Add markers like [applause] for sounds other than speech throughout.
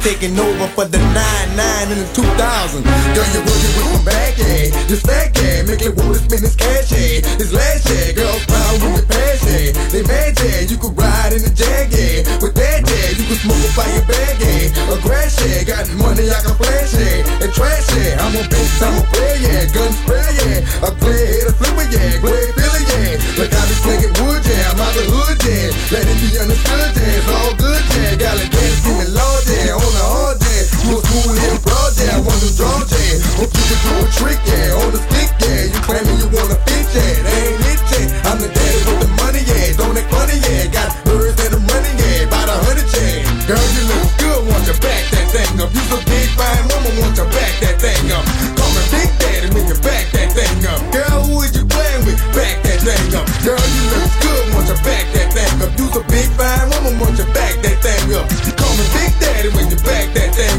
Taking over for the 99 in the 2000. Girl, you're working with my bag, yeah. This fat yeah, make it wanna spend this cash, yeah. This last yeah, girls proud with the past, yeah. They mad, yeah, you could ride in the jag, yeah. With that, yeah, you could smoke a fire bag, yeah. A grass, yeah, got money I can flash, yeah. And trash, yeah, I'm a bitch, I'm a player, yeah. Gun spray, yeah. A player, hit a flipper, yeah. Play. Like I be slinging wood, yeah. I'm the hood, yeah. Let it be understood. It's all good, yeah. Got it, dance, me Lord, yeah. On the hard, yeah. You a school here, broad. I want to draw, yeah. Hope you can do a trick, yeah. On the stick, yeah. You claiming you wanna fit, yeah.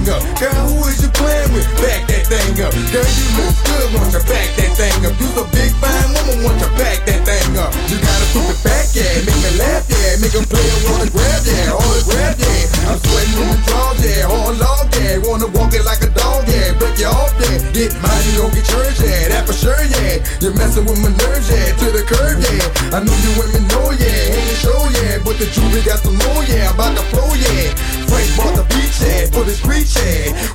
Thing up. Girl, who is you playing with? Back that thing up. Girl, you look good, want you back that thing up. You so big, fine woman, want you back that thing up. You gotta put it back, yeah. Make me laugh, yeah. Make a player wanna grab, yeah. All the grab, yeah. I'm sweating in the drawers, yeah. Hard log, yeah. Wanna walk it like a dog, yeah. Break you off, yeah. Get mine, you gon' get yours, yeah. That for sure, yeah. You're messing with my nerves, yeah. To the curb, yeah. I know you women know, yeah. Ain't a show, yeah. But the jewelry got some more, yeah. About to flow, yeah. For the street.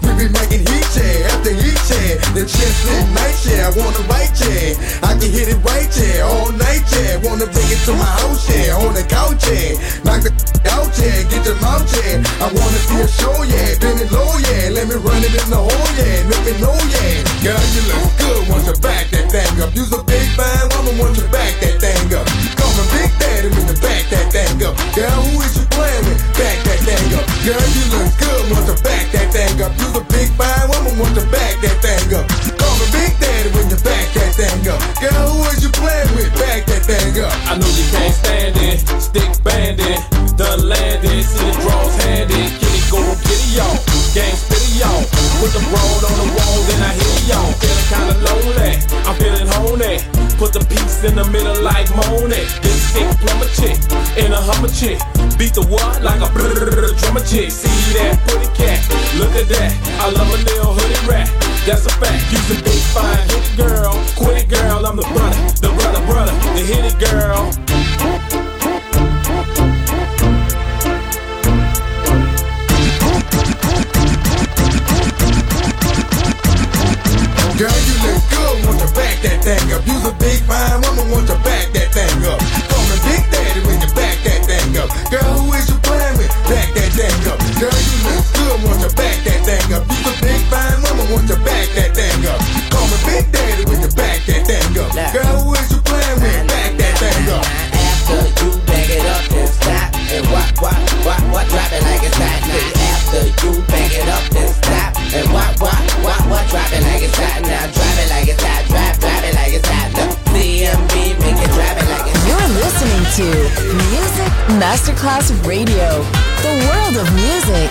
We be making heat, yeah. After heat, yeah. The chest lit night, yeah. I wanna write, yeah. I can hit it right, yeah. All night, yeah. Wanna bring it to my house, yeah. On the couch, yeah. Knock the [laughs] out, yeah. Get your mouth, yeah. I wanna see a show, yeah. Bend it low, yeah. Let me run it in the hole, yeah. Make me know, yeah. Girl, you look good. Want you back that thing up. You's a big fine woman. Want you back that thing up. Me Big Daddy when you back that thing up. Girl, who is you playing with? Back that thing up. Girl, you look good. Want you back that thing up. You's a big fine woman. Want you back that thing up. Me Big Daddy when you back that thing up. Girl, who is you playing with? Back that thing up. I know you can't stand it. Stick bandit, done landed. See the draws handed. Kitty go it, y'all. Gang spit it, y'all. Put the road on the wall, then I hit y'all. Feeling kinda lonely. I'm feeling honey. Put the piece in the middle like Monet. This sick plumber chick in a hummer chick. Beat the what like a brrrr drummer chick. See that pretty cat? Look at that. I love a little hoodie rat. That's a fact. You's a big fine hit it girl. Quit it girl. I'm the brother, the brother, brother, the hit it girl. Girl, you look good, want you back that thing up. You's a big fine woman, want you back that thing up. Call me Big Daddy when you back that thing up. Girl, who is you playing with? Back that thing up. Girl, you look good, want you back that thing up. You's a big fine want you back that thing up. Call me Big Daddy when you back that thing up. Girl, who is you playing with? Back that thing up. After you back it up and stop and what what what what drop it like it's hot. After you back it up and stop and what what what what drop it like it's hot. Now drop it like it's hot. Drop drop it like it's hot. Now CMB make it drop it like it's hot. You're listening to Music Masterclass Radio, the world of music.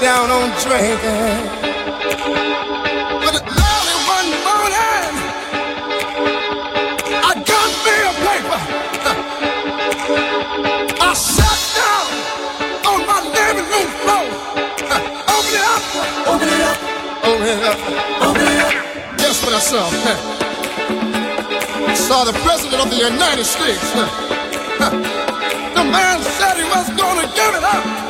Down on drinking. But early one morning, I got me a paper. I sat down on my living room floor. Open it up. Open it up. Open it up. Open it up. Guess what I saw? I saw the President of the United States. The man said he was gonna give it up.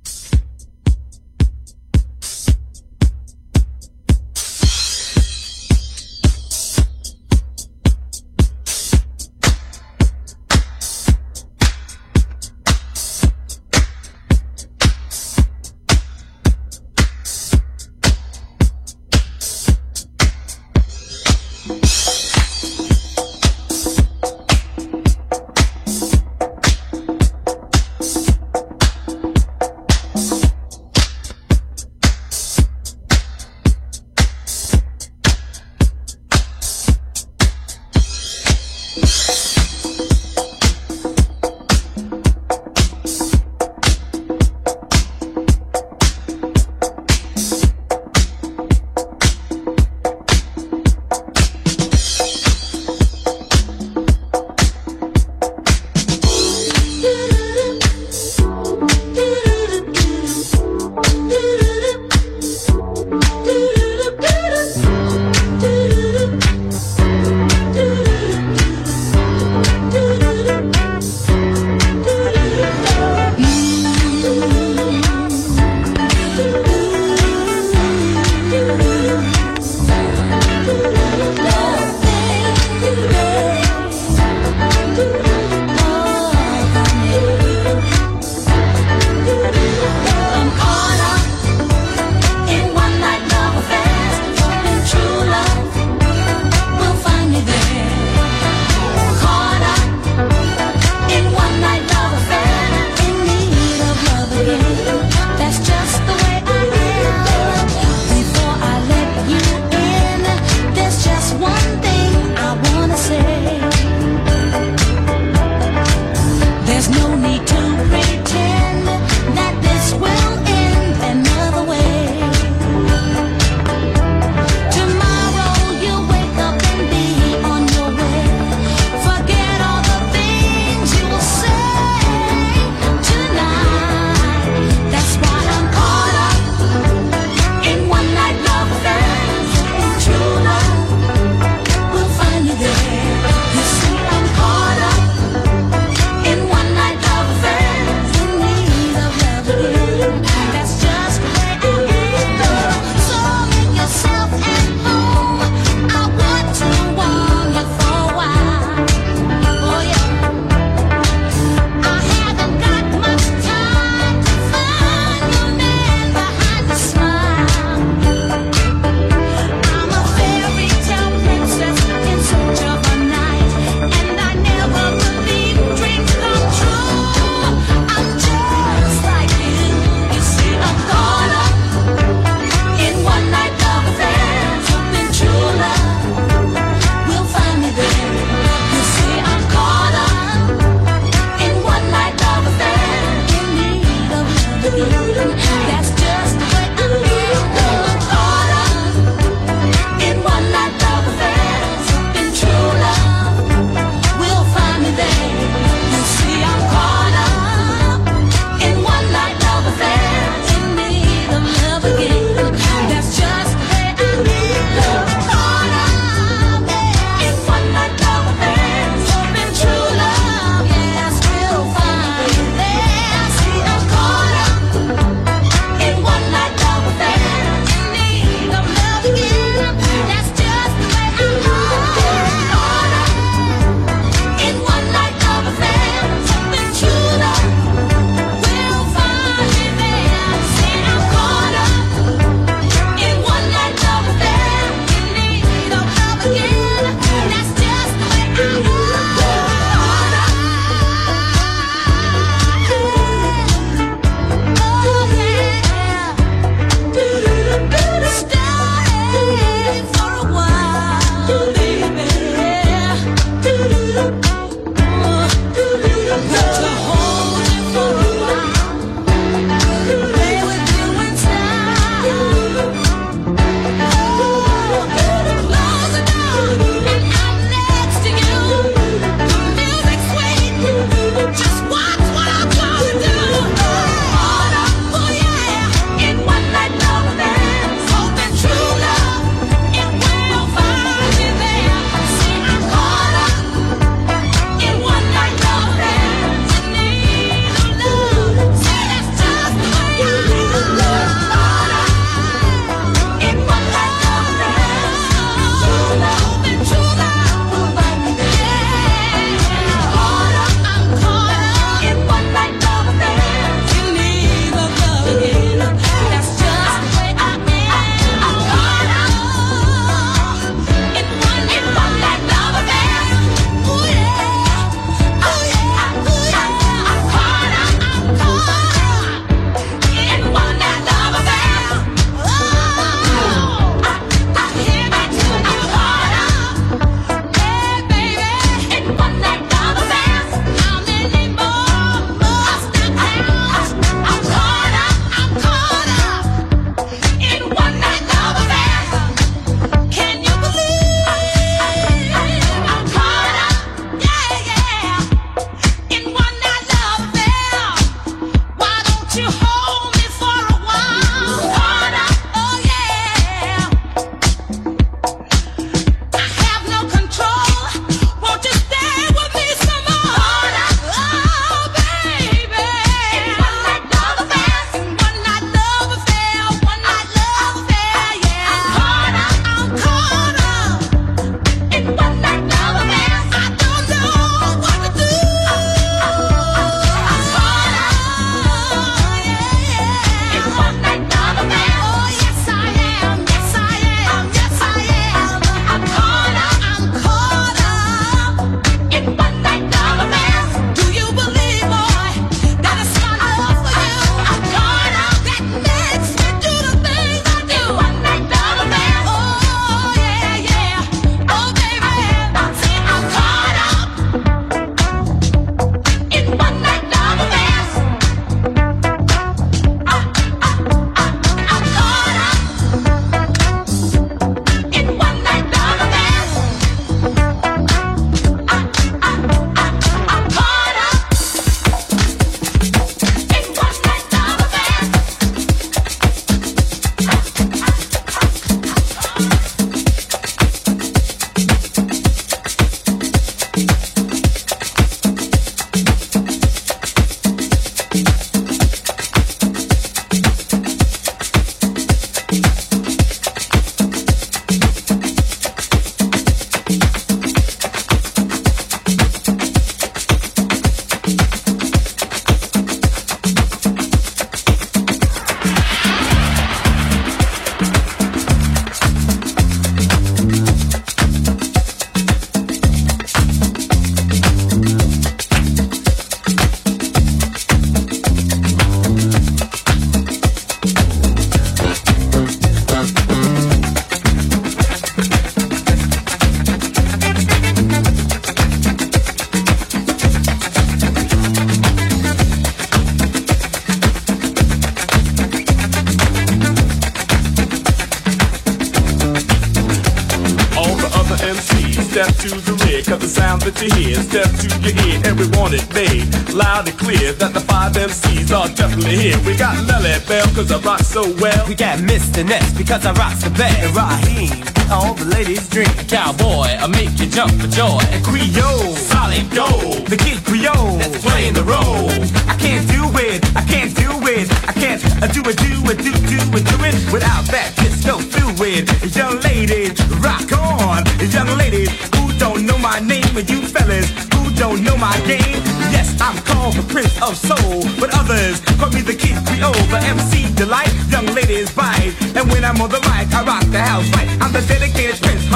So well. We got Mr. Ness because I rock the best. And Raheem, all the ladies drink. Cowboy, I make you jump for joy. And Creole, solid gold. The kid Creole, that's playing the role. I can't do it, I can't do it, I can't uh, do it, do it, do, do it, do it without that disco fluid. Young ladies, rock on. Young ladies who don't know my name, and you fellas who don't know my game. Yes, I'm called the Prince of Soul,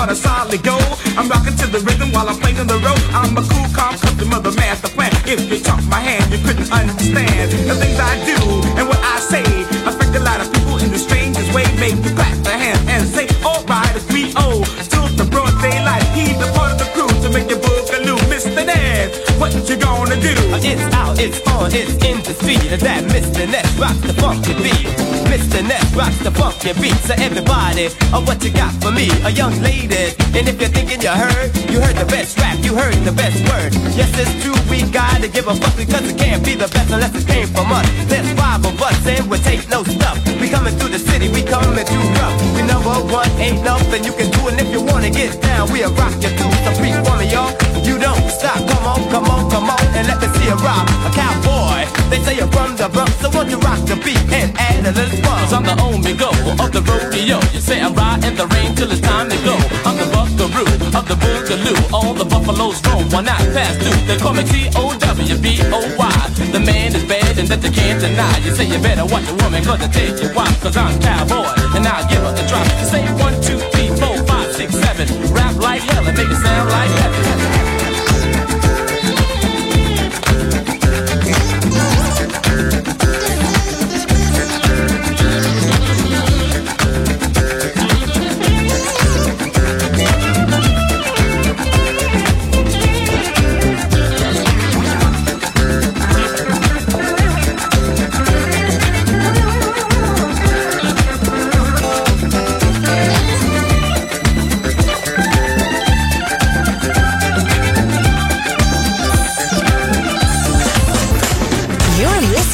heart of solid gold. I'm rocking to the rhythm while I'm playing on the road. I'm a cool, calm customer, the master plan. If you talk my hand, you couldn't understand the things I do and what I say. I affect a lot of people in the strangest way. Make It's on, it's in the street. And that Mr. Ness rocks the funky beat. Mr. Ness rocks the funky beat. So everybody, oh, what you got for me? A young lady. And if you're thinking you heard, you heard the best rap, you heard the best word. Yes, it's true, we gotta give a fuck because it can't be the best unless it came from us. There's five of us and we take no stuff. We coming through the city, we coming through rough. We number one, ain't nothing you can do. And if you wanna get down, we'll rock you through. So freak for y'all. You don't stop, come on, come on, come on, and let me you rock. A cowboy, they say you're from the Bronx, so won't you rock the beat and add a little fun? I'm the only go of the rodeo. You say I'm riding the rain till it's time to go. I'm the buckaroo of the boogaloo. All the buffaloes roam one night past through. They call me C-O-W-B-O-Y. The man is bad and that you can't deny. You say you better watch a woman cause I take you wife. Cause I'm cowboy and I'll give her a drop. You say one, two, three, four, five, six, seven. Rap like hell and make it sound like heaven.